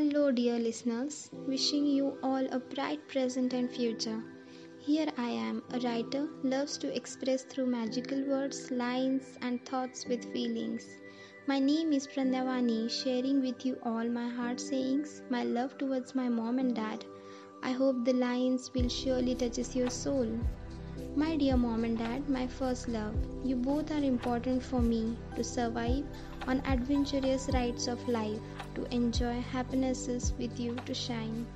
Hello, dear listeners. Wishing you all a bright present and future. Here I am, a writer, loves to express through magical words, lines, and thoughts with feelings. My name is Prandavani, sharing with you all my heart sayings, my love towards my mom and dad. I hope the lines will surely touches your soul. My dear mom and dad, my first love, you both are important for me to survive on adventurous rides of life, to enjoy happinesses with you to shine.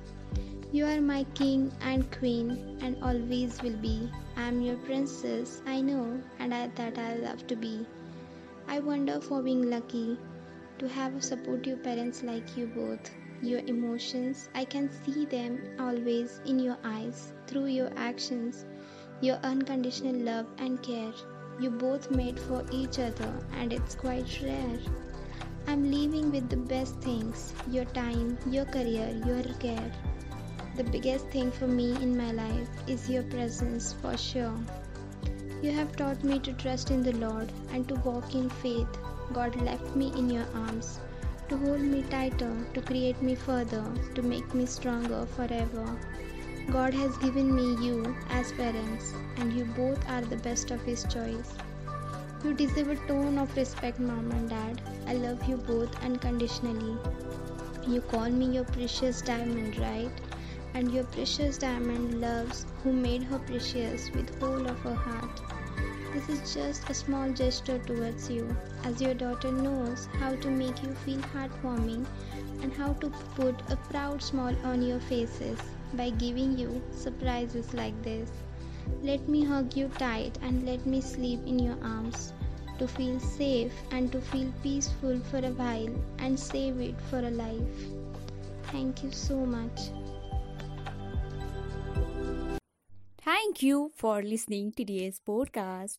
You are my king and queen and always will be. I am your princess, I know, and I, that I love to be. I wonder for being lucky to have supportive parents like you both. Your emotions, I can see them always in your eyes, through your actions, your unconditional love and care. You both made for each other, and it's quite rare. I'm leaving with the best things your time, your career, your care. The biggest thing for me in my life is your presence for sure. You have taught me to trust in the Lord and to walk in faith. God left me in your arms to hold me tighter, to create me further, to make me stronger forever. God has given me you as parents, and you both are the best of His choice. You deserve a tone of respect, mom and dad. I love you both unconditionally. You call me your precious diamond, right? And your precious diamond loves who made her precious with whole of her heart. This is just a small gesture towards you, as your daughter knows how to make you feel heartwarming and how to put a proud smile on your faces by giving you surprises like this. Let me hug you tight and let me sleep in your arms to feel safe and to feel peaceful for a while and save it for a life. Thank you so much. Thank you for listening to today's podcast.